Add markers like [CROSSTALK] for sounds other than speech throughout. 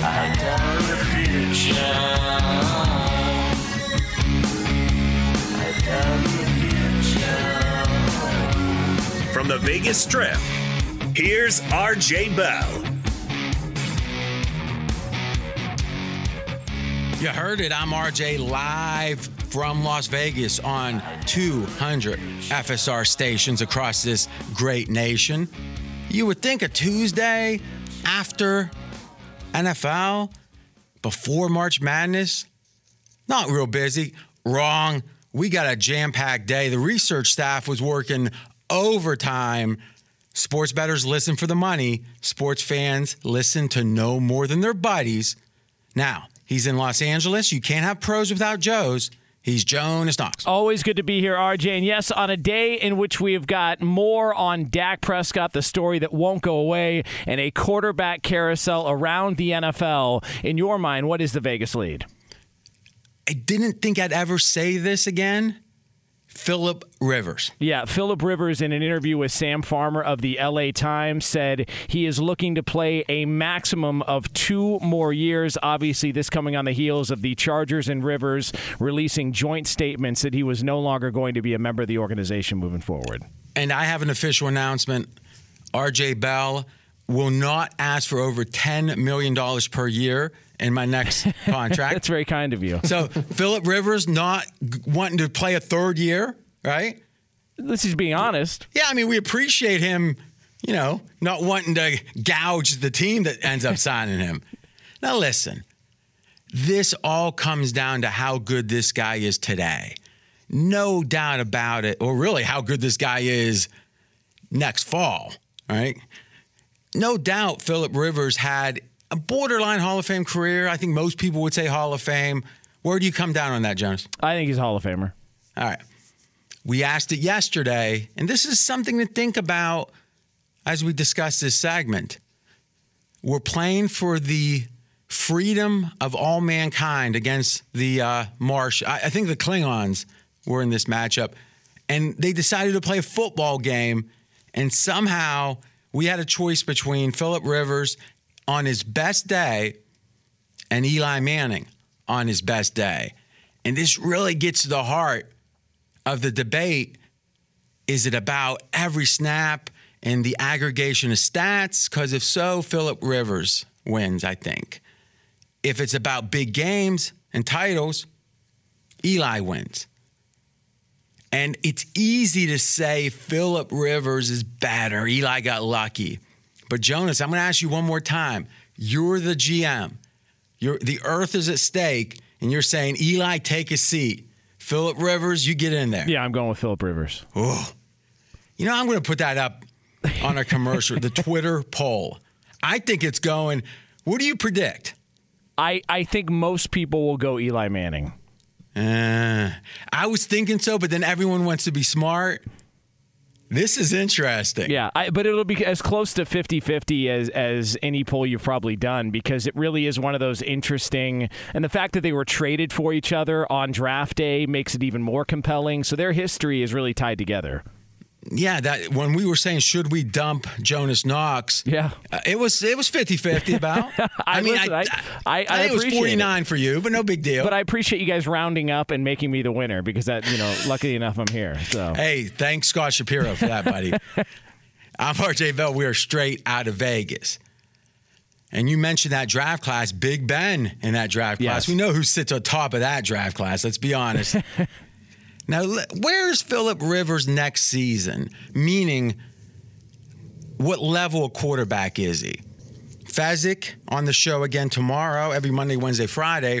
From the Vegas Strip, here's RJ Bell. You heard it. I'm RJ live from Las Vegas on 200 FSR stations across this great nation. You would think a Tuesday after NFL, before March Madness, not real busy. Wrong. We got a jam packed day. The research staff was working overtime. Sports bettors listen for the money. Sports fans listen to no more than their buddies. Now, he's in Los Angeles. You can't have pros without Joes. He's Jonas Knox. Always good to be here, RJ. And yes, on a day in which we have got more on Dak Prescott, the story that won't go away, and a quarterback carousel around the NFL. In your mind, what is the Vegas lead? I didn't think I'd ever say this again. Philip Rivers. Yeah, Philip Rivers, in an interview with Sam Farmer of the LA Times, said he is looking to play a maximum of two more years. Obviously, this coming on the heels of the Chargers and Rivers releasing joint statements that he was no longer going to be a member of the organization moving forward. And I have an official announcement. RJ Bell will not ask for over $10 million per year in my next [LAUGHS] contract. That's very kind of you. So Philip Rivers not wanting to play a third year, right? This is being honest. Yeah, I mean we appreciate him, you know, not wanting to gouge the team that ends up signing him. Now listen, this all comes down to how good this guy is today. No doubt about it, or really how good this guy is next fall, right? No doubt Philip Rivers had a borderline Hall of Fame career. I think most people would say Hall of Fame. Where do you come down on that, Jonas? I think he's a Hall of Famer. All right. We asked it yesterday, and this is something to think about as we discuss this segment. We're playing for the freedom of all mankind against the uh, Marsh. I, I think the Klingons were in this matchup, and they decided to play a football game, and somehow we had a choice between Philip Rivers on his best day and Eli Manning on his best day. And this really gets to the heart of the debate. Is it about every snap and the aggregation of stats? Because if so, Philip Rivers wins, I think. If it's about big games and titles, Eli wins. And it's easy to say Philip Rivers is better. Eli got lucky. But Jonas, I'm going to ask you one more time. You're the GM. You're, the earth is at stake, and you're saying, Eli, take a seat. Philip Rivers, you get in there. Yeah, I'm going with Philip Rivers. Oh. You know, I'm going to put that up on a commercial, the Twitter poll. I think it's going, what do you predict? I, I think most people will go Eli Manning. Uh, I was thinking so, but then everyone wants to be smart. This is interesting. Yeah, I, but it'll be as close to 50-50 as as any poll you've probably done because it really is one of those interesting and the fact that they were traded for each other on draft day makes it even more compelling. So their history is really tied together. Yeah, that when we were saying should we dump Jonas Knox? Yeah, uh, it was it was 50-50 about. [LAUGHS] I, I, mean, listen, I, I, I, it was forty nine for you, but no big deal. But I appreciate you guys rounding up and making me the winner because that you know, luckily enough I'm here. So hey, thanks Scott Shapiro for that, buddy. [LAUGHS] I'm RJ Bell. We are straight out of Vegas. And you mentioned that draft class, Big Ben in that draft class. Yes. We know who sits on top of that draft class. Let's be honest. [LAUGHS] Now, where's Philip Rivers next season? Meaning, what level of quarterback is he? Fezzik on the show again tomorrow, every Monday, Wednesday, Friday.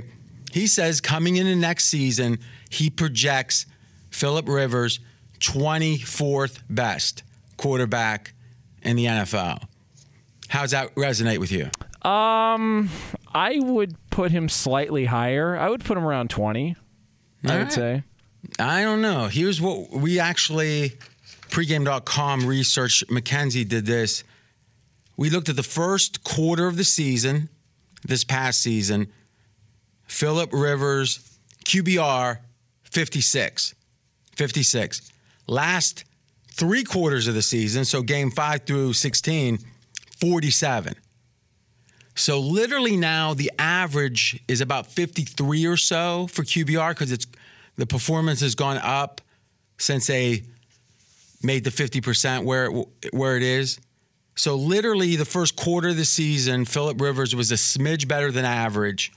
He says coming into next season, he projects Philip Rivers 24th best quarterback in the NFL. How's that resonate with you? Um, I would put him slightly higher. I would put him around 20. I would right. say. I don't know. Here's what we actually, pregame.com research, McKenzie did this. We looked at the first quarter of the season, this past season. Philip Rivers, QBR, 56. 56. Last three quarters of the season, so game five through 16, 47. So literally now the average is about 53 or so for QBR because it's the performance has gone up since they made the 50% where it, where it is. So literally the first quarter of the season, Philip Rivers was a smidge better than average.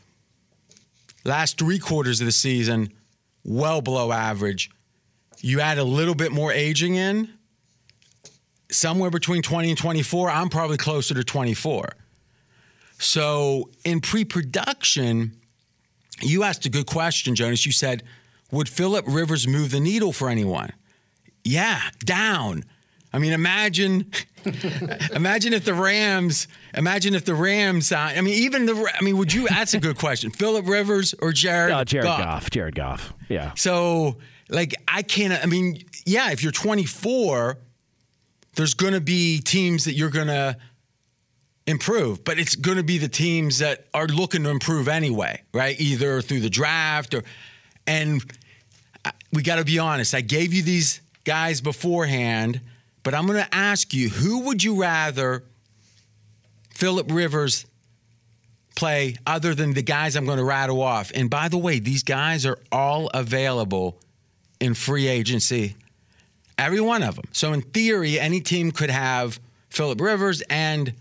Last three quarters of the season, well below average. You add a little bit more aging in, somewhere between 20 and 24. I'm probably closer to 24. So in pre-production, you asked a good question, Jonas. You said, would Philip Rivers move the needle for anyone? Yeah, down. I mean, imagine, [LAUGHS] imagine if the Rams, imagine if the Rams. Uh, I mean, even the. I mean, would you? That's a good question. Philip Rivers or Jared? Uh, Jared Goff? Goff. Jared Goff. Yeah. So, like, I can't. I mean, yeah, if you're 24, there's going to be teams that you're going to improve, but it's going to be the teams that are looking to improve anyway, right? Either through the draft or, and we got to be honest. I gave you these guys beforehand, but I'm going to ask you who would you rather Philip Rivers play other than the guys I'm going to rattle off? And by the way, these guys are all available in free agency, every one of them. So in theory, any team could have Philip Rivers and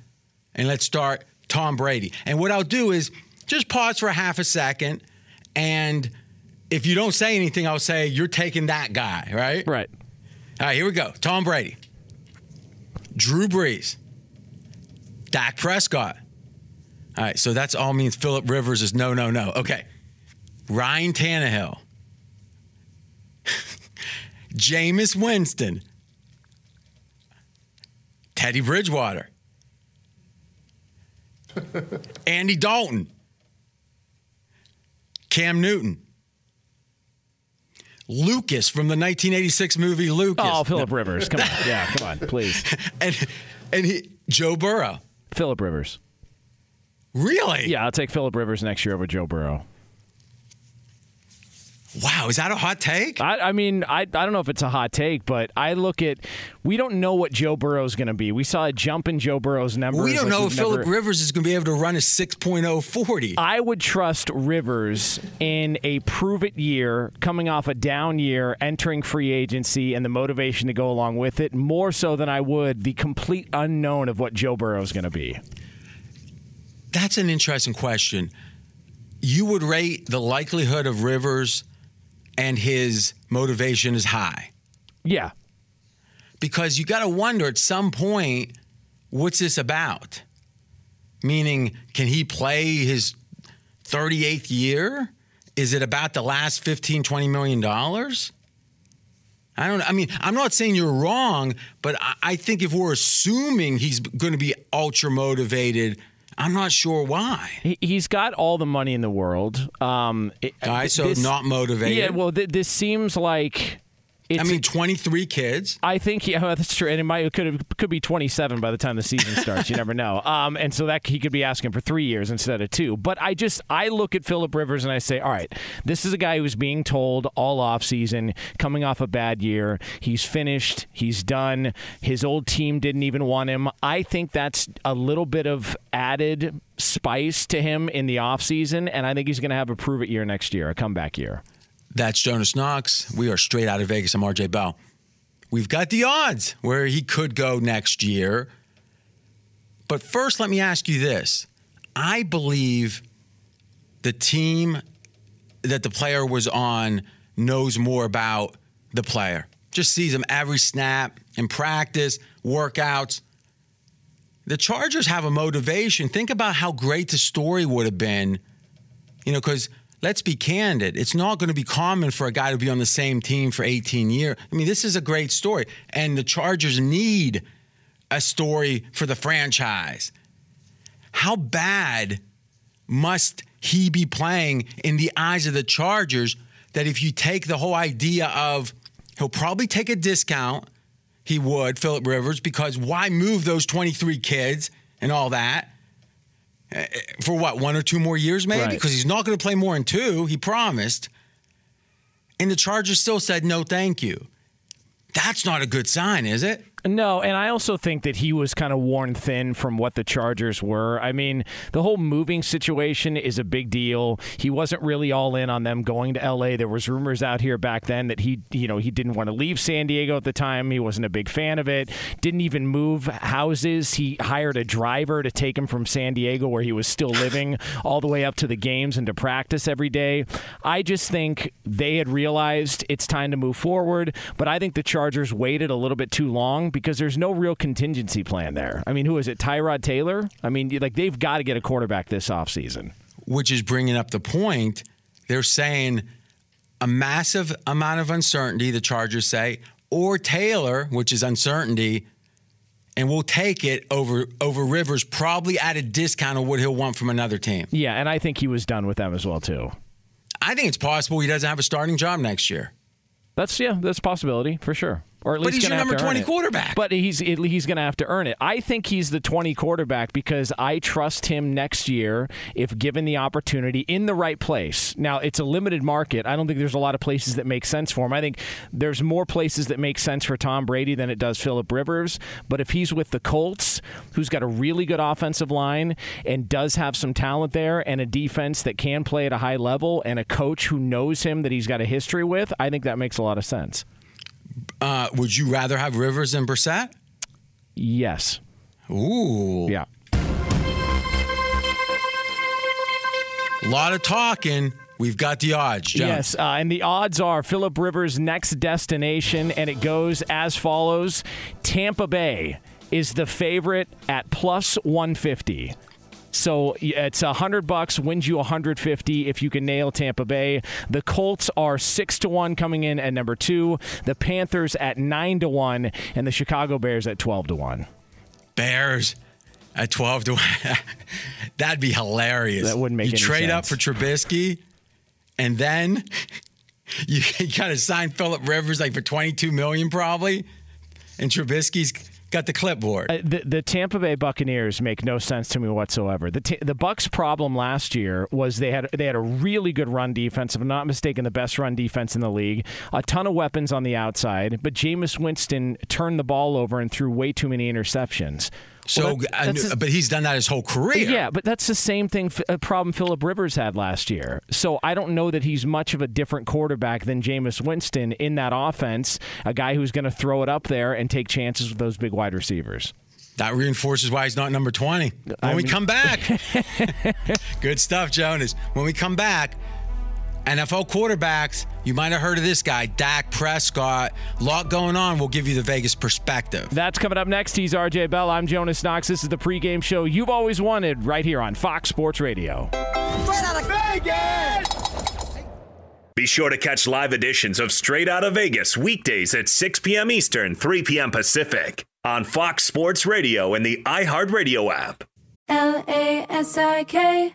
and let's start Tom Brady. And what I'll do is just pause for a half a second and if you don't say anything, I'll say you're taking that guy, right? Right. All right, here we go. Tom Brady, Drew Brees, Dak Prescott. All right, so that's all means Philip Rivers is no, no, no. Okay. Ryan Tannehill, [LAUGHS] Jameis Winston, Teddy Bridgewater, [LAUGHS] Andy Dalton, Cam Newton, Lucas from the 1986 movie Lucas. Oh, Philip Rivers. Come on. Yeah, come on, please. [LAUGHS] and and he, Joe Burrow. Philip Rivers. Really? Yeah, I'll take Philip Rivers next year over Joe Burrow. Wow, is that a hot take? I, I mean, I, I don't know if it's a hot take, but I look at we don't know what Joe Burrow is going to be. We saw a jump in Joe Burrow's numbers. we don't like know if Philip Rivers is going to be able to run a 6.0 40. I would trust Rivers in a prove it year, coming off a down year, entering free agency, and the motivation to go along with it, more so than I would the complete unknown of what Joe Burrow is going to be. That's an interesting question. You would rate the likelihood of Rivers and his motivation is high Yeah. because you got to wonder at some point what's this about? Meaning, can he play his 38th year? Is it about the last 15, 20 million dollars? I don't I mean, I'm not saying you're wrong, but I, I think if we're assuming he's going to be ultra motivated, I'm not sure why. He, he's got all the money in the world. Um, it- All right, so this- not motivated. Yeah, well, th- this seems like. I mean, 23 kids. I think yeah, [LAUGHS] that's true, and it might it could have, could be 27 by the time the season starts. You never know. [LAUGHS] Um, and so that he could be asking for three years instead of two. But I just I look at Philip Rivers and I say, all right, this is a guy who's being told all off season, coming off a bad year, he's finished, he's done. His old team didn't even want him. I think that's a little bit of added spice to him in the offseason, and I think he's going to have a prove it year next year, a comeback year. That's Jonas Knox. We are straight out of Vegas. I'm RJ Bell. We've got the odds where he could go next year. But first, let me ask you this. I believe the team that the player was on knows more about the player. Just sees him every snap in practice, workouts. The Chargers have a motivation. Think about how great the story would have been, you know, because let's be candid. It's not going to be common for a guy to be on the same team for 18 years. I mean, this is a great story. And the Chargers need a story for the franchise. How bad must he be playing in the eyes of the Chargers that if you take the whole idea of he'll probably take a discount, he would, Philip Rivers, because why move those 23 kids and all that? Uh, For what, one or two more years, maybe? Right. Because he's not going to play more than two, he promised. And the Chargers still said no, thank you. That's not a good sign, is it? No, and I also think that he was kind of worn thin from what the Chargers were. I mean, the whole moving situation is a big deal. He wasn't really all in on them going to LA. There was rumors out here back then that he, you know, he didn't want to leave San Diego at the time. He wasn't a big fan of it. Didn't even move houses. He hired a driver to take him from San Diego where he was still living [LAUGHS] all the way up to the games and to practice every day. I just think they had realized it's time to move forward, but I think the Chargers waited a little bit too long because there's no real contingency plan there. I mean, who is it? Tyrod Taylor? I mean, like they've got to get a quarterback this offseason. which is bringing up the point. They're saying a massive amount of uncertainty, the Chargers say, or Taylor, which is uncertainty, and we'll take it over over Rivers, probably at a discount of what he'll want from another team. Yeah, and I think he was done with them as well too. I think it's possible he doesn't have a starting job next year. That's yeah, that's a possibility for sure. Or at But he's your number to earn 20 it. quarterback. But he's he's going to have to earn it. I think he's the 20 quarterback because I trust him next year if given the opportunity in the right place. Now, it's a limited market. I don't think there's a lot of places that make sense for him. I think there's more places that make sense for Tom Brady than it does Philip Rivers, but if he's with the Colts, who's got a really good offensive line and does have some talent there and a defense that can play at a high level and a coach who knows him that he's got a history with, I think that makes a lot of sense. Uh, would you rather have Rivers than Brissett? Yes. Ooh. Yeah. A lot of talking. We've got the odds, John. Yes, uh, and the odds are Philip Rivers' next destination, and it goes as follows: Tampa Bay is the favorite at plus 150. So it's a hundred bucks wins you 150 if you can nail Tampa Bay. The Colts are six to one coming in at number two. The Panthers at nine to one, and the Chicago Bears at 12 to one. Bears at 12 to 1. [LAUGHS] That'd be hilarious. That wouldn't make You trade up for sense. Trubisky and then [LAUGHS] you, got to sign Philip Rivers like for 22 million probably and Trubisky's got the clipboard. Uh, the, the Tampa Bay Buccaneers make no sense to me whatsoever. The t- the Bucks' problem last year was they had they had a really good run defense, if I'm not mistaken, the best run defense in the league. A ton of weapons on the outside, but Jameis Winston turned the ball over and threw way too many interceptions. So, Well, that- I knew- his- but he's done that his whole career. Yeah, but that's the same thing a uh, problem Philip Rivers had last year. So I don't know that he's much of a different quarterback than Jameis Winston in that offense, a guy who's going to throw it up there and take chances with those big wide receivers. That reinforces why he's not number 20. When we mean- come back, [LAUGHS] good stuff, Jonas. When we come back, NFL quarterbacks, you might have heard of this guy, Dak Prescott. lot going on. We'll give you the Vegas perspective. That's coming up next. He's RJ Bell. I'm Jonas Knox. This is the pregame show you've always wanted right here on Fox Sports Radio. Straight out of Vegas! Be sure to catch live editions of Straight Out of Vegas weekdays at 6 p.m. Eastern, 3 p.m. Pacific on Fox Sports Radio and the iHeartRadio app. L A S I K,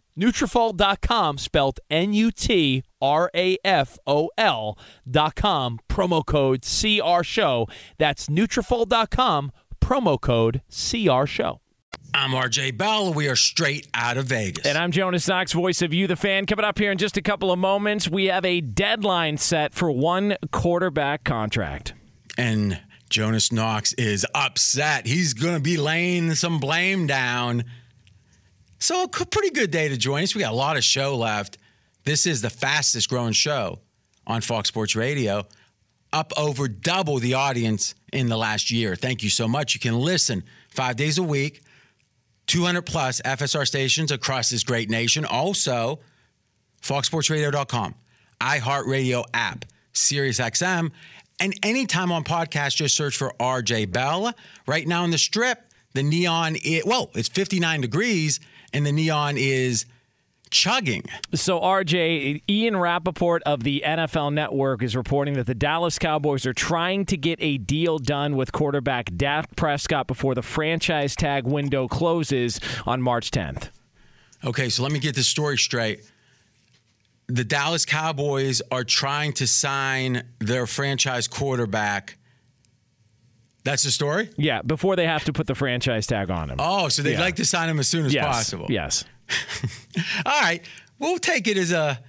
Nutrafol.com, spelled N-U-T-R-A-F-O-L dot com, promo code CR Show. That's Nutrafol.com, promo code CR Show. I'm RJ Bell. We are straight out of Vegas. And I'm Jonas Knox, voice of you, the fan. Coming up here in just a couple of moments, we have a deadline set for one quarterback contract. and Jonas Knox is upset. He's going to be laying some blame down. So, a pretty good day to join us. We got a lot of show left. This is the fastest growing show on Fox Sports Radio, up over double the audience in the last year. Thank you so much. You can listen five days a week, 200 plus FSR stations across this great nation. Also, foxsportsradio.com, iHeartRadio app, SiriusXM, and anytime on podcast, just search for RJ Bell. Right now in the strip, the neon, is, well, it's 59 degrees, and the neon is chugging. So, RJ, Ian Rapoport of the NFL Network is reporting that the Dallas Cowboys are trying to get a deal done with quarterback Dak Prescott before the franchise tag window closes on March 10th. Okay, so let me get this story straight. The Dallas Cowboys are trying to sign their franchise quarterback. That's the story? Yeah, before they have to put the franchise tag on him. Oh, so they'd Yeah. like to sign him as soon as yes. possible. Yes. [LAUGHS] All right. We'll take it as a,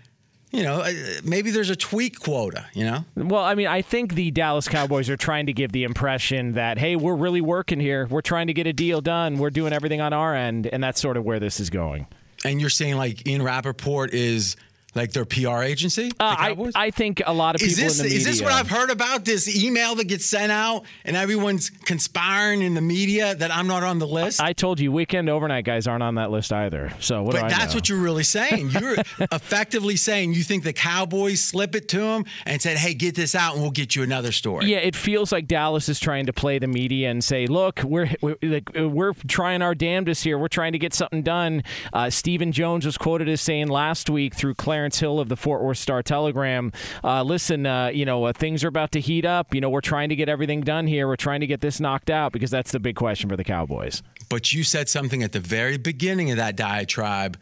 you know, uh, maybe there's a tweak quota, you know? Well, I mean, I think the Dallas Cowboys are trying to give the impression that, hey, we're really working here. We're trying to get a deal done. We're doing everything on our end. And that's sort of where this is going. And you're saying like Ian Rapoport is like their PR agency? Uh, I, I think a lot of is people this in the is this what I've heard about? This email that gets sent out and everyone's conspiring in the media that I'm not on the list? I told you, weekend overnight guys aren't on that list either. So what But I that's know? what you're really saying. [LAUGHS] You're effectively saying you think the Cowboys slip it to them and said, "Hey, get this out, and we'll get you another story." Yeah, it feels like Dallas is trying to play the media and say, "Look, we're we're, like, we're trying our damnedest here. We're trying to get something done." Uh, Stephen Jones was quoted as saying last week through Clarence Hill of the Fort Worth Star Telegram, uh, "Listen, uh, you know uh, things are about to heat up. You know we're trying to get everything done here. We're trying to get this knocked out because that's the big question for the Cowboys." But you said something at the very beginning of that diatribe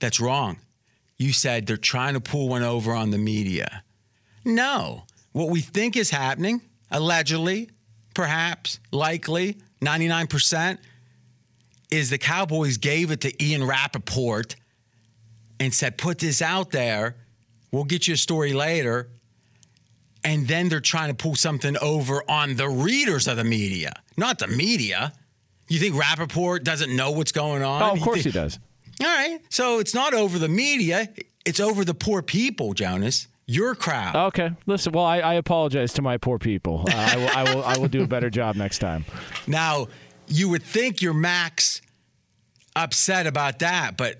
that's wrong. You said they're trying to pull one over on the media. No. What we think is happening, allegedly, perhaps, likely, 99%, is the Cowboys gave it to Ian Rapoport and said, put this out there. We'll get you a story later. And then they're trying to pull something over on the readers of the media, not the media. You think Rapoport doesn't know what's going on? Oh, of course think- he does. All right. So it's not over the media, it's over the poor people, Jonas. Your crowd. Okay, listen. Well, I, I apologize to my poor people. Uh, I, will, I will. I will do a better job next time. [LAUGHS] Now, you would think you're max upset about that, but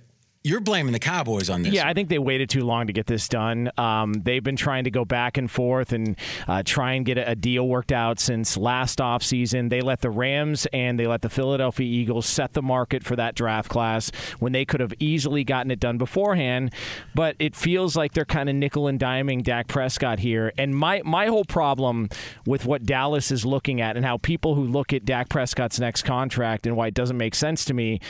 you're blaming the Cowboys on this. Yeah, I think they waited too long to get this done. Um, they've been trying to go back and forth and uh, try and get a, a deal worked out since last offseason. They let the Rams and they let the Philadelphia Eagles set the market for that draft class when they could have easily gotten it done beforehand. But it feels like they're kind of nickel and diming Dak Prescott here. And my, my whole problem with what Dallas is looking at and how people who look at Dak Prescott's next contract and why it doesn't make sense to me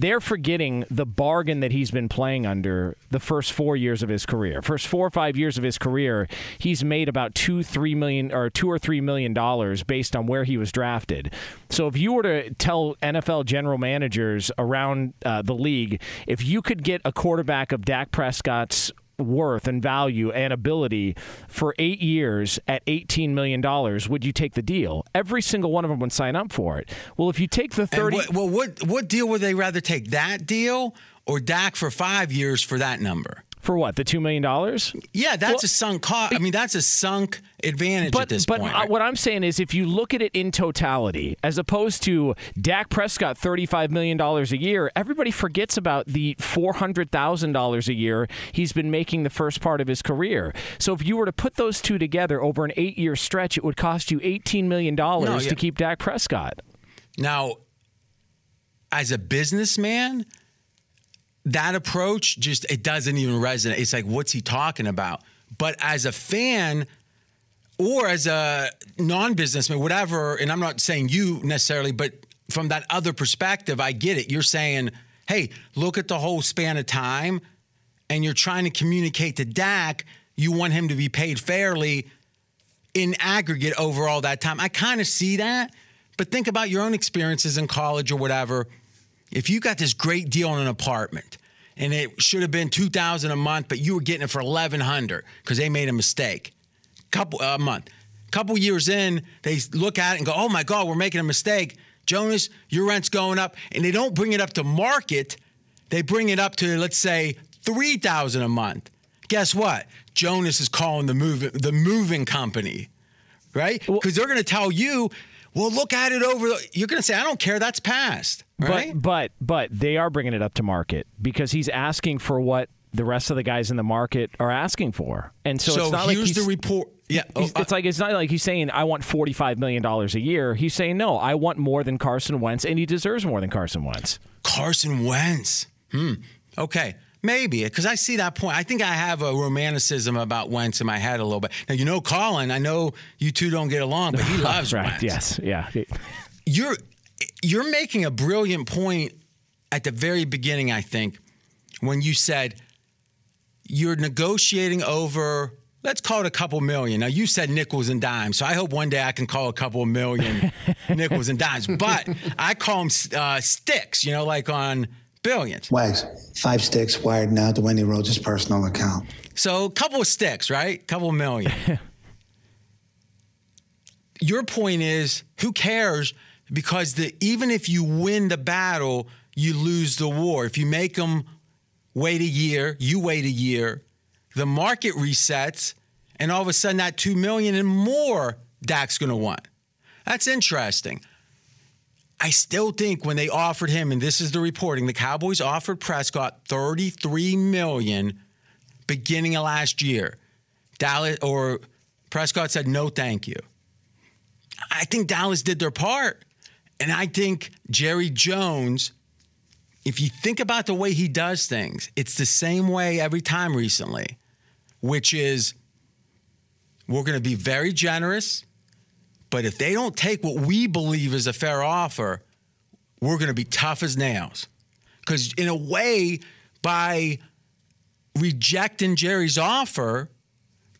they're forgetting the bargain that he's been playing under the first four years of his career. First four or five years of his career, he's made about two, three million or two or three million dollars based on where he was drafted. So if you were to tell NFL general managers around uh, the league, if you could get a quarterback of Dak Prescott's worth and value and ability for eight years at $18 million, would you take the deal? Every single one of them would sign up for it. Well, if you take the And 30. what, well, what what deal would they rather take? That deal or Dak for five years for that number? For what? The two million dollars? Yeah, that's Well, a sunk cost. I mean, that's a sunk advantage But at this but point. right? what I'm saying is, if you look at it in totality, as opposed to Dak Prescott, thirty-five million dollars a year, everybody forgets about the four hundred thousand dollars a year he's been making the first part of his career. So if you were to put those two together over an eight-year stretch, it would cost you eighteen million dollars No, yeah. to keep Dak Prescott. Now, as a businessman, that approach just it doesn't even resonate. It's like, what's he talking about? But as a fan or as a non-businessman, whatever, and I'm not saying you necessarily, but from that other perspective, I get it. You're saying, hey, look at the whole span of time, and you're trying to communicate to Dak, you want him to be paid fairly in aggregate over all that time. I kind of see that, but think about your own experiences in college or whatever. If you got this great deal on an apartment and it should have been 2000 a month, but you were getting it for 1100 because they made a mistake. Couple a month. A couple years in, they look at it and go, "Oh my god, we're making a mistake." Jonas, your rent's going up, and they don't bring it up to market. They bring it up to let's say 3000 a month. Guess what? Jonas is calling the move the moving company right? Because they're going to tell you, well, look at it over. The, you're going to say, I don't care. That's past, right? But but but they are bringing it up to market because he's asking for what the rest of the guys in the market are asking for, and so, so it's not here's like he's, the report. Yeah, oh, it's like it's not like he's saying I want forty five million dollars a year. He's saying no, I want more than Carson Wentz, and he deserves more than Carson Wentz. Carson Wentz. Hmm. Okay. Maybe because I see that point. I think I have a romanticism about Wentz in my head a little bit. Now you know, Colin. I know you two don't get along, but he [LAUGHS] loves right? Wentz. Yes, yeah. You're you're making a brilliant point at the very beginning. I think when you said you're negotiating over. Let's call it a couple million. Now you said nickels and dimes, so I hope one day I can call a couple of million [LAUGHS] nickels and dimes. But I call them uh, sticks. You know, like on billions. Wags, five sticks wired now to Wendy Rhodes' personal account. So a couple of sticks, right? A couple of million. [LAUGHS] Your point is, who cares? Because the even if you win the battle, you lose the war. If you make them wait a year, you wait a year, the market resets, and all of a sudden that two million and more Dak's going to want. That's interesting. I still think when they offered him, and this is the reporting, the Cowboys offered Prescott 33 million beginning of last year. Dallas or Prescott said no, thank you. I think Dallas did their part. And I think Jerry Jones, if you think about the way he does things, it's the same way every time recently, which is we're going to be very generous. But if they don't take what we believe is a fair offer, we're going to be tough as nails. Because, in a way, by rejecting Jerry's offer,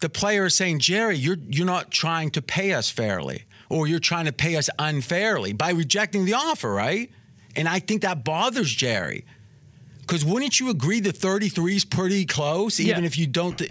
the player is saying, Jerry, you're, you're not trying to pay us fairly, or you're trying to pay us unfairly by rejecting the offer, right? And I think that bothers Jerry. Because wouldn't you agree that 33 is pretty close, even Yeah. if you don't. Th-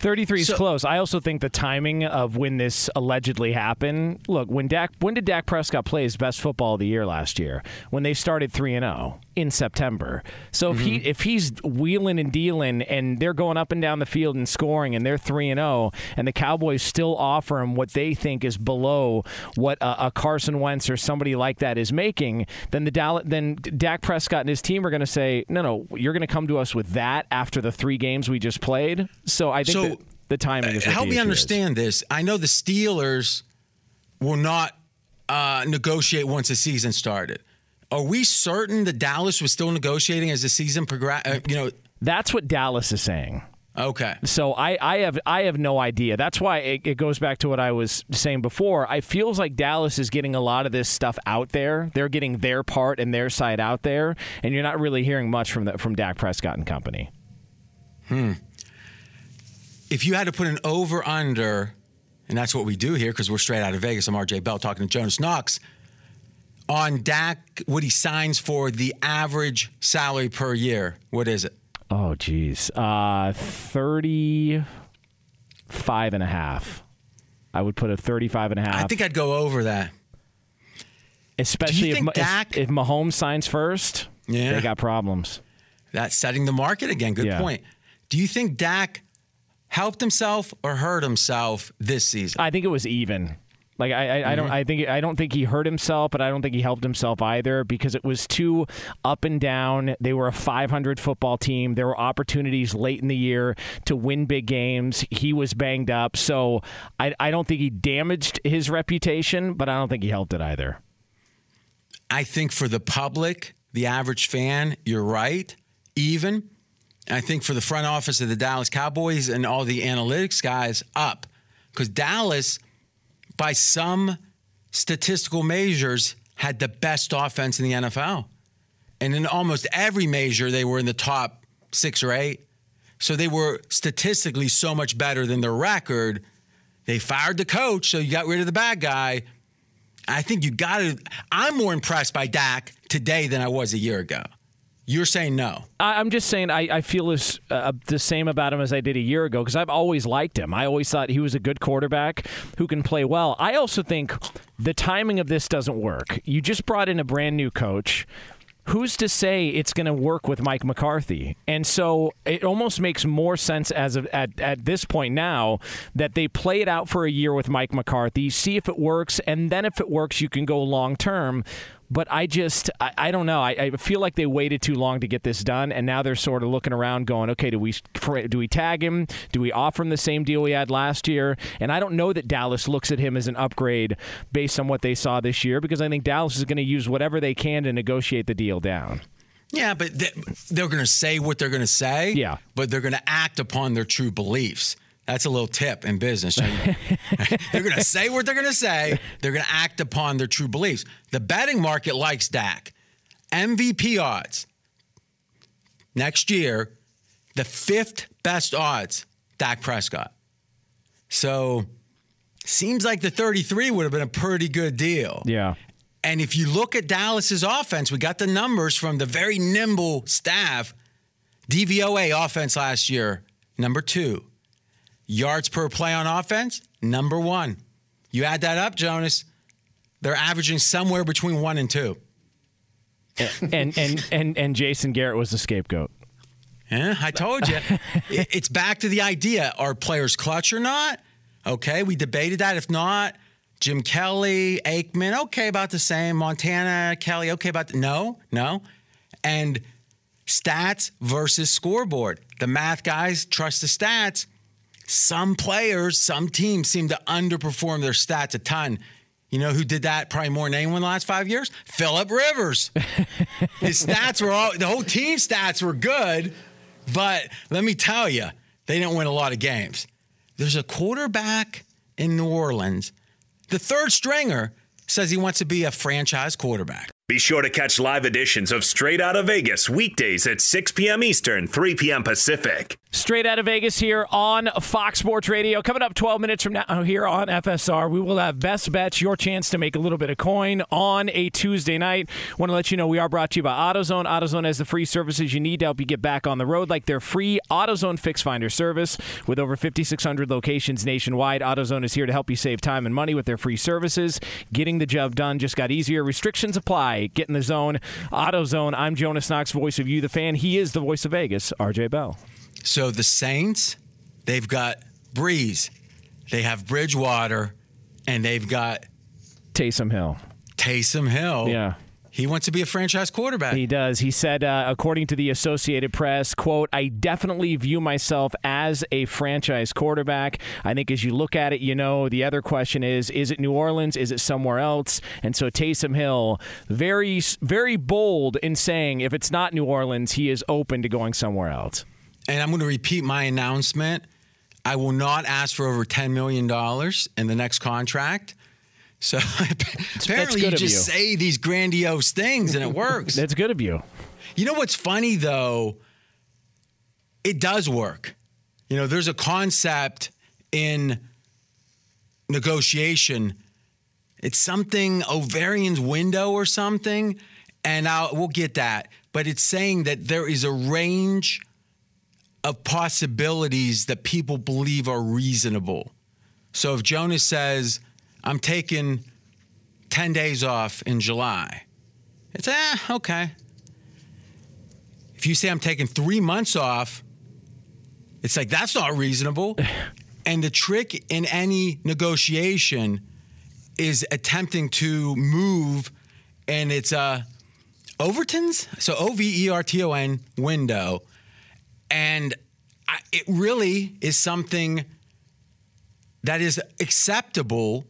33 is So- close. I also think the timing of when this allegedly happened. Look, when Dak when did Dak Prescott play his best football of the year last year? When they started 3 and 0 in September. So if he mm-hmm. if he's wheeling and dealing and they're going up and down the field and scoring and they're 3 and 0 and the Cowboys still offer him what they think is below what a, a Carson Wentz or somebody like that is making, then the Dallas, then Dak Prescott and his team are going to say, "No, no, you're going to come to us with that after the 3 games we just played." So I think So, the timing is what Help me issue is. understand this. I know the Steelers will not uh, negotiate once the season started. Are we certain that Dallas was still negotiating as the season progressed? Uh, you know, That's what Dallas is saying. okay. So I, I have I have no idea. That's why it, it goes back to what I was saying before. I feels like Dallas is getting a lot of this stuff out there. They're getting their part and their side out there, and you're not really hearing much from the, from Dak Prescott and company. If you had to put an over under, and that's what we do here because we're straight out of Vegas. I'm RJ Bell talking to Jonas Knox on Dak. What he signs for the average salary per year. What is it? Oh, geez. Uh, 35 and a half. I would put a 35 and a half. I think I'd go over that. especially if, Ma- if, Dak- if Mahomes signs first, Yeah. they got problems. That's setting the market again. Good Yeah. point. Do you think Dak helped himself or hurt himself this season? I think it was even. Like I, I, I don't, mm-hmm. I think, I don't think he hurt himself, but I don't think he helped himself either because it was too up and down. They were a 500 football team. There were opportunities late in the year to win big games. He was banged up, so I, I don't think he damaged his reputation, but I don't think he helped it either. I think for the public, the average fan, you're right, even. I think for the front office of the Dallas Cowboys and all the analytics guys, up. Because Dallas, by some statistical measures, had the best offense in the NFL. And in almost every measure, they were in the top six or eight. So they were statistically so much better than their record. They fired the coach, so you got rid of the bad guy. I think you got to. I'm more impressed by Dak today than I was a year ago. You're saying no. I, I'm just saying I, I feel as, uh, the same about him as I did a year ago because I've always liked him. I always thought he was a good quarterback who can play well. I also think the timing of this doesn't work. You just brought in a brand new coach who's to say it's going to work with Mike McCarthy? And so it almost makes more sense as of, at at this point now that they play it out for a year with Mike McCarthy, see if it works, and then if it works, you can go long term. But I just, I, I don't know. I, I, feel like they waited too long to get this done, and now they're sort of looking around, going, "Okay, do we do we tag him? Do we offer him the same deal we had last year?" And I don't know that Dallas looks at him as an upgrade based on what they saw this year, because I think Dallas is going to use whatever they can to negotiate the deal down. Yeah, but they're going to say what they're going to say. Yeah, but they're going to act upon their true beliefs. That's a little tip in business. [LAUGHS] they're going to say what they're going to say. They're going to act upon their true beliefs. The betting market likes Dak. MVP odds next year, the fifth best odds, Dak Prescott. So seems like the 33 would have been a pretty good deal. Yeah. And if you look at Dallas's offense, we got the numbers from the very nimble staff. DVOA offense last year, number two. Yards per play on offense, number one. You add that up, Jonas, they're averaging somewhere between one and two. [LAUGHS] and and and and Jason Garrett was the scapegoat. Yeah, I told you. [LAUGHS] it's back to the idea: are players clutch or not? Okay, we debated that. If not, Jim Kelly, Aikman, okay, about the same. Montana, Kelly, okay, about the, no, no, and stats versus scoreboard. The math guys trust the stats some players, some teams seem to underperform their stats a ton. You know who did that probably more than anyone in the last five years? Philip Rivers. [LAUGHS] His stats were all, the whole team stats were good, but let me tell you, they didn't win a lot of games. There's a quarterback in New Orleans. The third stringer says he wants to be a franchise quarterback. Be sure to catch live editions of Straight Out of Vegas weekdays at 6 p.m. Eastern, 3 p.m. Pacific. Straight out of Vegas here on Fox Sports Radio. Coming up 12 minutes from now here on FSR, we will have best bets, your chance to make a little bit of coin on a Tuesday night. Want to let you know we are brought to you by AutoZone. AutoZone has the free services you need to help you get back on the road, like their free AutoZone Fix Finder service. With over 5,600 locations nationwide, AutoZone is here to help you save time and money with their free services. Getting the job done just got easier. Restrictions apply. Get in the zone. AutoZone. I'm Jonas Knox, voice of you, the fan. He is the voice of Vegas, RJ Bell. So the Saints, they've got Brees, they have Bridgewater, and they've got Taysom Hill. Taysom Hill. Yeah. He wants to be a franchise quarterback. He does. He said, uh, according to the Associated Press, "quote I definitely view myself as a franchise quarterback. I think as you look at it, you know, the other question is, is it New Orleans? Is it somewhere else? And so Taysom Hill, very, very bold in saying, if it's not New Orleans, he is open to going somewhere else." And I'm going to repeat my announcement. I will not ask for over $10 million in the next contract. So [LAUGHS] apparently, you just you. say these grandiose things and it works. That's good of you. You know what's funny though? It does work. You know, there's a concept in negotiation. It's something Overton's window or something, and I'll, we'll get that. But it's saying that there is a range of possibilities that people believe are reasonable. So if Jonas says, I'm taking 10 days off in July, it's, ah, eh, okay. If you say I'm taking three months off, it's like, that's not reasonable. [LAUGHS] and the trick in any negotiation is attempting to move, and it's a uh, Overton's, so O V E R T O N window and I, it really is something that is acceptable.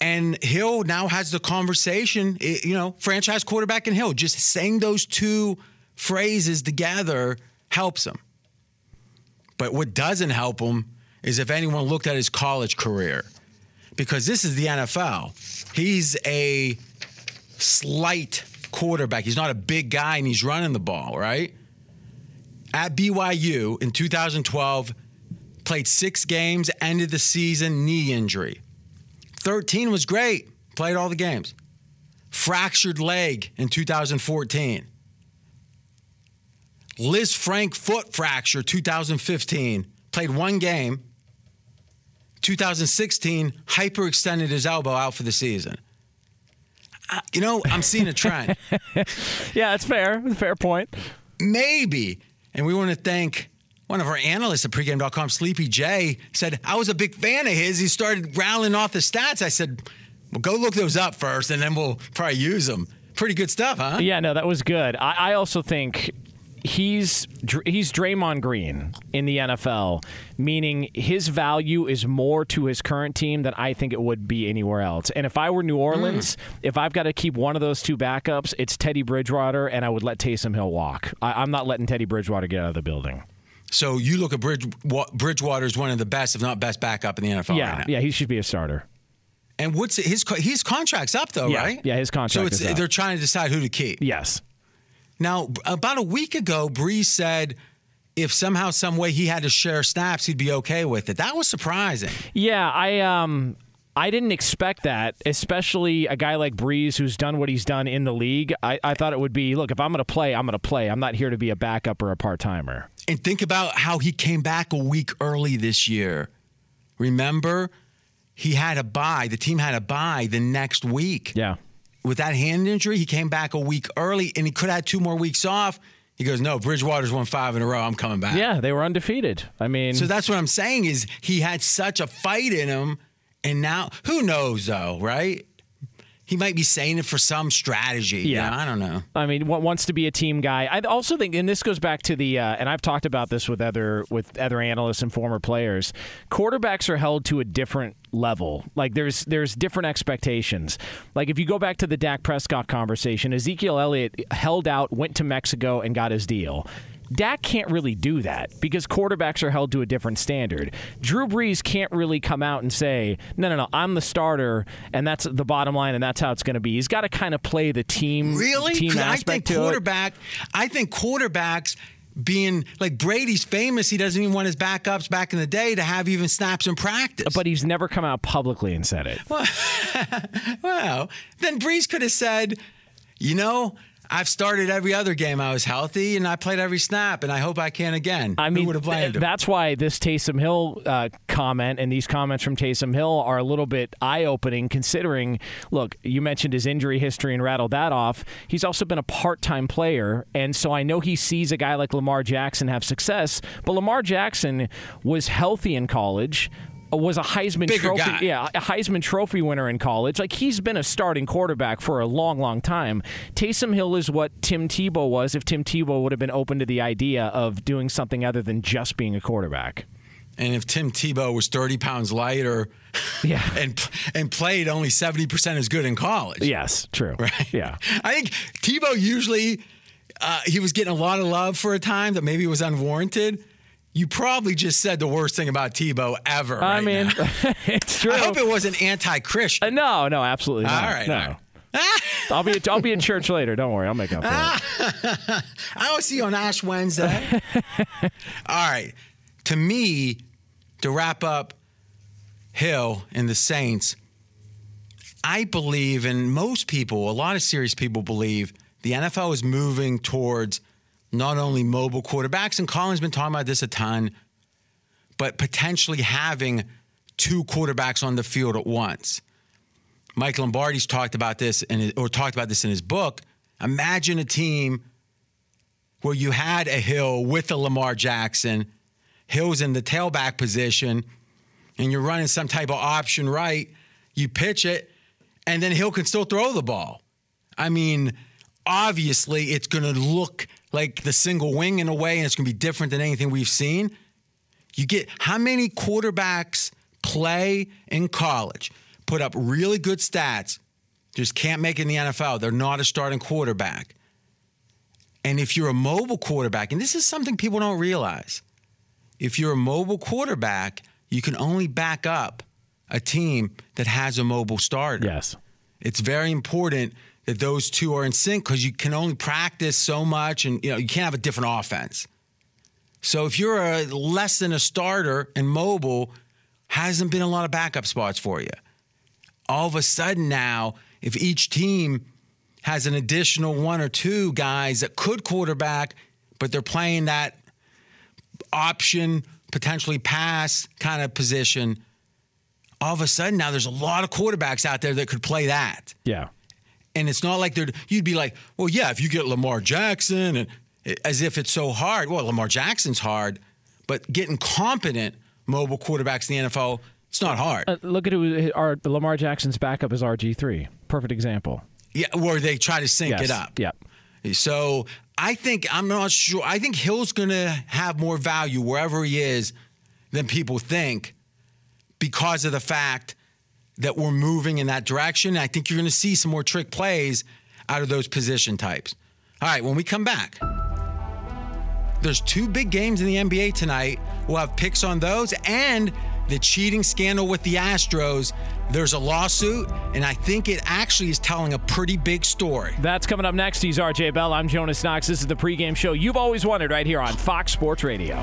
And Hill now has the conversation, eh, you know, franchise quarterback and Hill. Just saying those two phrases together helps him. But what doesn't help him is if anyone looked at his college career, because this is the NFL. He's a slight quarterback. He's not a big guy and he's running the ball, right? at BYU in 2012, played six games, ended the season knee injury. 13 was great, played all the games. Fractured leg in 2014. Liz Lisfranc foot fracture 2015, played one game. 2016, hyperextended his elbow out for the season. Uh, you know, I'm seeing a trend. [LAUGHS] yeah, that's fair. Fair point. Maybe. And we want to thank one of our analysts at pregame.com, Sleepy J, said, I was a big fan of his. He started rattling off the stats. I said, well, go look those up first, and then we'll probably use them. Pretty good stuff, huh? Yeah, no, that was good. I, I also think he's he's Draymond Green in the NFL, meaning his value is more to his current team than I think it would be anywhere else. And if I were New Orleans, mm. if I've got to keep one of those two backups, it's Teddy Bridgewater, and I would let Taysom Hill walk. I, I'm not letting Teddy Bridgewater get out of the building. So you look at Bridge, Bridgewater as one of the best, if not best, backup in the NFL. Yeah, right yeah, he should be a starter. And what's his his contract's up though, yeah, right? Yeah, his contract. So they're trying to decide who to keep. Yes. Now, about a week ago, Brees said if somehow, some way he had to share snaps, he'd be okay with it. That was surprising. Yeah, I um. I didn't expect that, especially a guy like Brees who's done what he's done in the league. I, I thought it would be look, if I'm going to play, I'm going to play. I'm not here to be a backup or a part timer. And think about how he came back a week early this year. Remember? He had a bye. The team had a bye the next week. Yeah. With that hand injury, he came back a week early and he could have had two more weeks off. He goes, No, Bridgewater's won five in a row. I'm coming back. Yeah, they were undefeated. I mean, so that's what I'm saying is he had such a fight in him. And now, who knows, though, right? he might be saying it for some strategy. Yeah, I don't know. I mean, wants to be a team guy. I also think, and this goes back to the, uh, and I've talked about this with other with other analysts and former players. Quarterbacks are held to a different level. Like there's there's different expectations. Like if you go back to the Dak Prescott conversation, Ezekiel Elliott held out, went to Mexico, and got his deal. Dak can't really do that because quarterbacks are held to a different standard. Drew Brees can't really come out and say, "No, no, no, I'm the starter, and that's the bottom line, and that's how it's going to be." He's got to kind of play the team. Really? Team I think quarterback. I think quarterbacks being like Brady's famous. He doesn't even want his backups back in the day to have even snaps in practice. But he's never come out publicly and said it. Well, [LAUGHS] well then Brees could have said, you know, I've started every other game. I was healthy and I played every snap, and I hope I can again. I mean, that's why this Taysom Hill uh, comment and these comments from Taysom Hill are a little bit eye opening, considering, look, you mentioned his injury history and rattled that off. He's also been a part time player, and so I know he sees a guy like Lamar Jackson have success, but Lamar Jackson was healthy in college was a Heisman Bigger Trophy, guy. yeah, a Heisman Trophy winner in college. Like he's been a starting quarterback for a long, long time. Taysom Hill is what Tim Tebow was if Tim Tebow would have been open to the idea of doing something other than just being a quarterback. And if Tim Tebow was 30 pounds lighter, [LAUGHS] yeah, and and played only 70 percent as good in college, yes, true, [LAUGHS] right? Yeah, I think Tebow usually uh, he was getting a lot of love for a time that maybe was unwarranted. You probably just said the worst thing about Tebow ever. I right mean, [LAUGHS] it's true. I hope it wasn't anti-Christian. Uh, no, no, absolutely not. All right, no. all right. I'll be [LAUGHS] I'll be in church later. Don't worry, I'll make up for it. [LAUGHS] I will see you on Ash Wednesday. all right. To me, to wrap up Hill and the Saints, I believe, and most people, a lot of serious people believe, the NFL is moving towards not only mobile quarterbacks, and Colin's been talking about this a ton, but potentially having two quarterbacks on the field at once. Mike Lombardi's talked about this in or talked about this in his book. Imagine a team where you had a Hill with a Lamar Jackson, Hill's in the tailback position, and you're running some type of option right. You pitch it, and then Hill can still throw the ball. I mean, obviously, it's going to look like the single wing in a way, and it's going to be different than anything we've seen. You get how many quarterbacks play in college, put up really good stats, just can't make it in the NFL. They're not a starting quarterback. And if you're a mobile quarterback, and this is something people don't realize, if you're a mobile quarterback, you can only back up a team that has a mobile starter. Yes. It's very important that those two are in sync because you can only practice so much and you know you can't have a different offense. So if you're a less than a starter and mobile, hasn't been a lot of backup spots for you. All of a sudden now, if each team has an additional one or two guys that could quarterback, but they're playing that option, potentially pass kind of position, all of a sudden now there's a lot of quarterbacks out there that could play that. Yeah And it's not like they're, you'd be like, well, yeah, if you get Lamar Jackson, and as if it's so hard. Well, Lamar Jackson's hard, but getting competent mobile quarterbacks in the NFL, it's not hard. Uh, look at it. Our, Lamar Jackson's backup is RG3. Perfect example. Yeah, where they try to sync yes. it up. Yep. So I think, I'm not sure. I think Hill's going to have more value wherever he is than people think because of the fact that we're moving in that direction. And I think you're going to see some more trick plays out of those position types. All right, when we come back, there's two big games in the NBA tonight. We'll have picks on those and the cheating scandal with the Astros. There's a lawsuit, and I think it actually is telling a pretty big story. That's coming up next. He's RJ Bell. I'm Jonas Knox. This is the pregame show you've always wanted right here on Fox Sports Radio.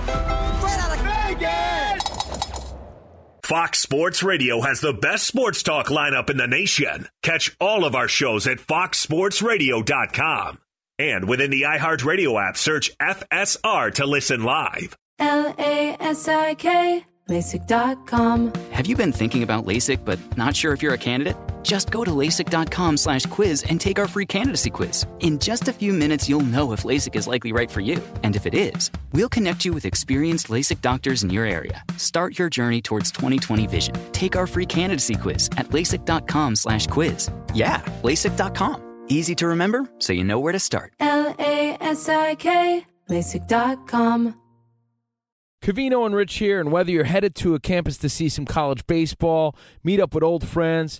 Fox Sports Radio has the best sports talk lineup in the nation. Catch all of our shows at foxsportsradio.com. And within the iHeartRadio app, search FSR to listen live. L A S I K, LASIK.com. Have you been thinking about LASIK but not sure if you're a candidate? Just go to LASIK.com slash quiz and take our free candidacy quiz. In just a few minutes, you'll know if LASIK is likely right for you. And if it is, we'll connect you with experienced LASIK doctors in your area. Start your journey towards 2020 vision. Take our free candidacy quiz at LASIK.com slash quiz. Yeah, LASIK.com. Easy to remember, so you know where to start. L A S I K, LASIK.com. Covino and Rich here, and whether you're headed to a campus to see some college baseball, meet up with old friends,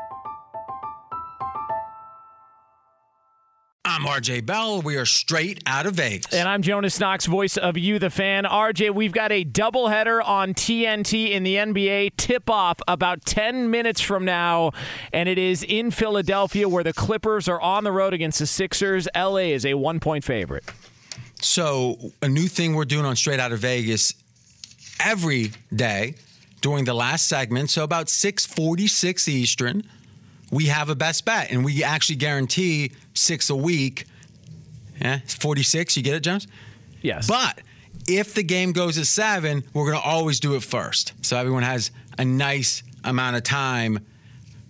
I'm RJ Bell. We are straight out of Vegas. And I'm Jonas Knox, voice of You, the fan. RJ, we've got a doubleheader on TNT in the NBA tip off about 10 minutes from now. And it is in Philadelphia where the Clippers are on the road against the Sixers. LA is a one point favorite. So, a new thing we're doing on Straight Out of Vegas every day during the last segment. So, about 646 Eastern we have a best bet and we actually guarantee six a week. Yeah, 46. You get it, Jones? Yes. But if the game goes to seven, we're going to always do it first. So everyone has a nice amount of time.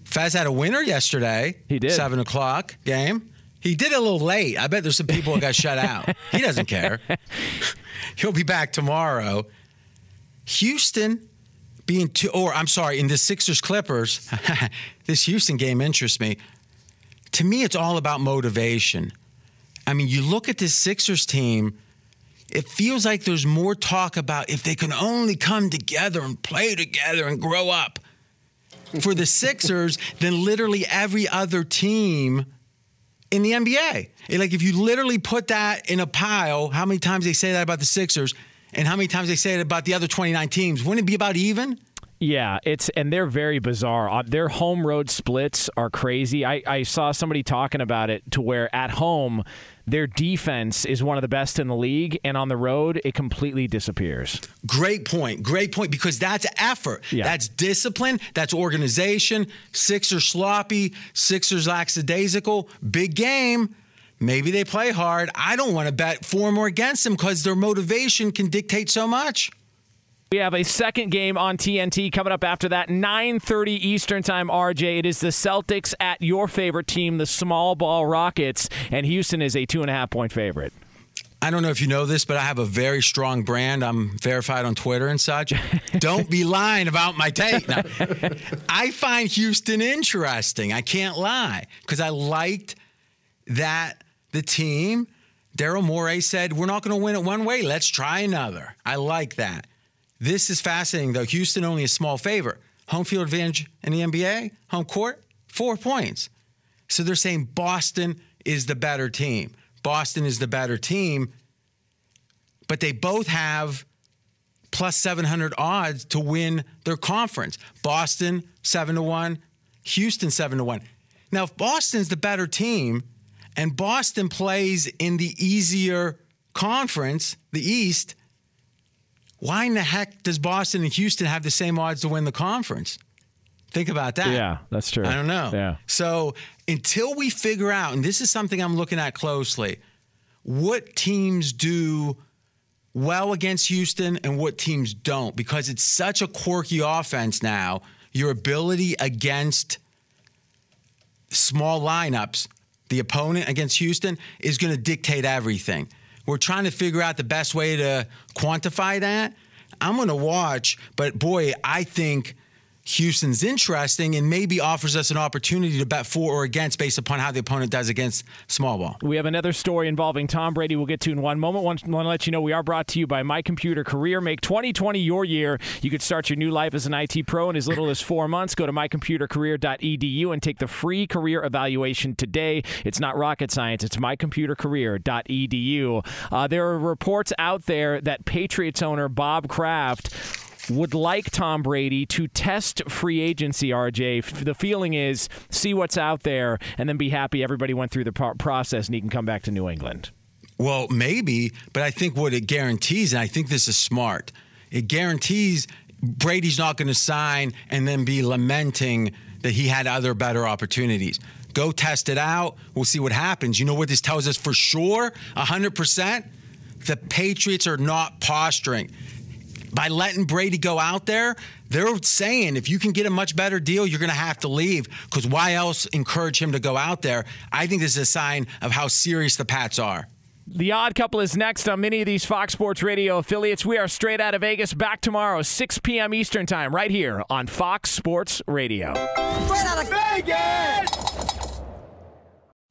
Fez had a winner yesterday. He did. Seven o'clock game. He did a little late. I bet there's some people that got shut out. He doesn't care. [LAUGHS] He'll be back tomorrow. Houston being two, or I'm sorry, in the Sixers Clippers, [LAUGHS] this Houston game interests me. To me, it's all about motivation. I mean, you look at this Sixers team, it feels like there's more talk about if they can only come together and play together and grow up for the Sixers [LAUGHS] than literally every other team in the NBA. Like, if you literally put that in a pile, how many times they say that about the Sixers and how many times they say it about the other 29 teams, wouldn't it be about even? Yeah, it's and they're very bizarre. Uh, their home road splits are crazy. I, I saw somebody talking about it to where at home their defense is one of the best in the league, and on the road it completely disappears. Great point. Great point because that's effort. Yeah. That's discipline. That's organization. Sixers sloppy. Sixers lackadaisical. Big game. Maybe they play hard. I don't want to bet for them or against them because their motivation can dictate so much. We have a second game on TNT coming up after that, 9:30 Eastern Time. RJ, it is the Celtics at your favorite team, the Small Ball Rockets, and Houston is a two and a half point favorite. I don't know if you know this, but I have a very strong brand. I'm verified on Twitter and such. don't be lying about my take. Now, I find Houston interesting. I can't lie because I liked that the team. Daryl Morey said, "We're not going to win it one way. Let's try another." I like that. This is fascinating, though. Houston only a small favor. Home field advantage in the NBA, home court, four points. So they're saying Boston is the better team. Boston is the better team, but they both have plus 700 odds to win their conference. Boston 7 to 1, Houston 7 to 1. Now, if Boston's the better team and Boston plays in the easier conference, the East, why in the heck does Boston and Houston have the same odds to win the conference? Think about that. Yeah, that's true. I don't know. Yeah. So until we figure out, and this is something I'm looking at closely, what teams do well against Houston and what teams don't, because it's such a quirky offense now. Your ability against small lineups, the opponent against Houston, is going to dictate everything. We're trying to figure out the best way to quantify that. I'm going to watch, but boy, I think Houston's interesting and maybe offers us an opportunity to bet for or against based upon how the opponent does against small ball. We have another story involving Tom Brady we'll get to in one moment. Want, to let you know we are brought to you by My Computer Career. Make 2020 your year. You could start your new life as an IT pro in as little as four months. Go to mycomputercareer.edu and take the free career evaluation today. It's not rocket science, it's mycomputercareer.edu. Uh, there are reports out there that Patriots owner Bob Kraft would like Tom Brady to test free agency, RJ. The feeling is see what's out there and then be happy everybody went through the process and he can come back to New England. Well, maybe, but I think what it guarantees, and I think this is smart, it guarantees Brady's not going to sign and then be lamenting that he had other better opportunities. Go test it out. We'll see what happens. You know what this tells us for sure? 100%? The Patriots are not posturing by letting Brady go out there, they're saying if you can get a much better deal, you're going to have to leave because why else encourage him to go out there? I think this is a sign of how serious the Pats are. The Odd Couple is next on many of these Fox Sports Radio affiliates. We are straight out of Vegas. Back tomorrow, 6 p.m. Eastern Time, right here on Fox Sports Radio. Straight out of Vegas!